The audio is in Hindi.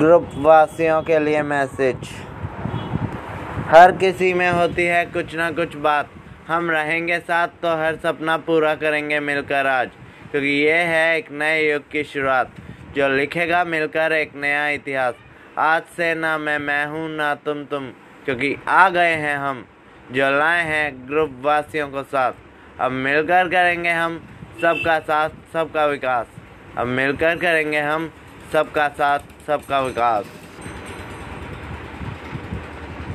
ग्रुप वासियों के लिए मैसेज। हर किसी में होती है कुछ ना कुछ बात। हम रहेंगे साथ तो हर सपना पूरा करेंगे मिलकर आज। क्योंकि ये है एक नए युग की शुरुआत, जो लिखेगा मिलकर एक नया इतिहास। आज से ना मैं मैं हूँ, ना तुम तुम। क्योंकि आ गए हैं हम, जो लाए हैं ग्रुप वासियों को साथ। अब मिलकर करेंगे हम सबका साथ, सबका विकास। अब मिलकर करेंगे हम सबका साथ सबका विकास।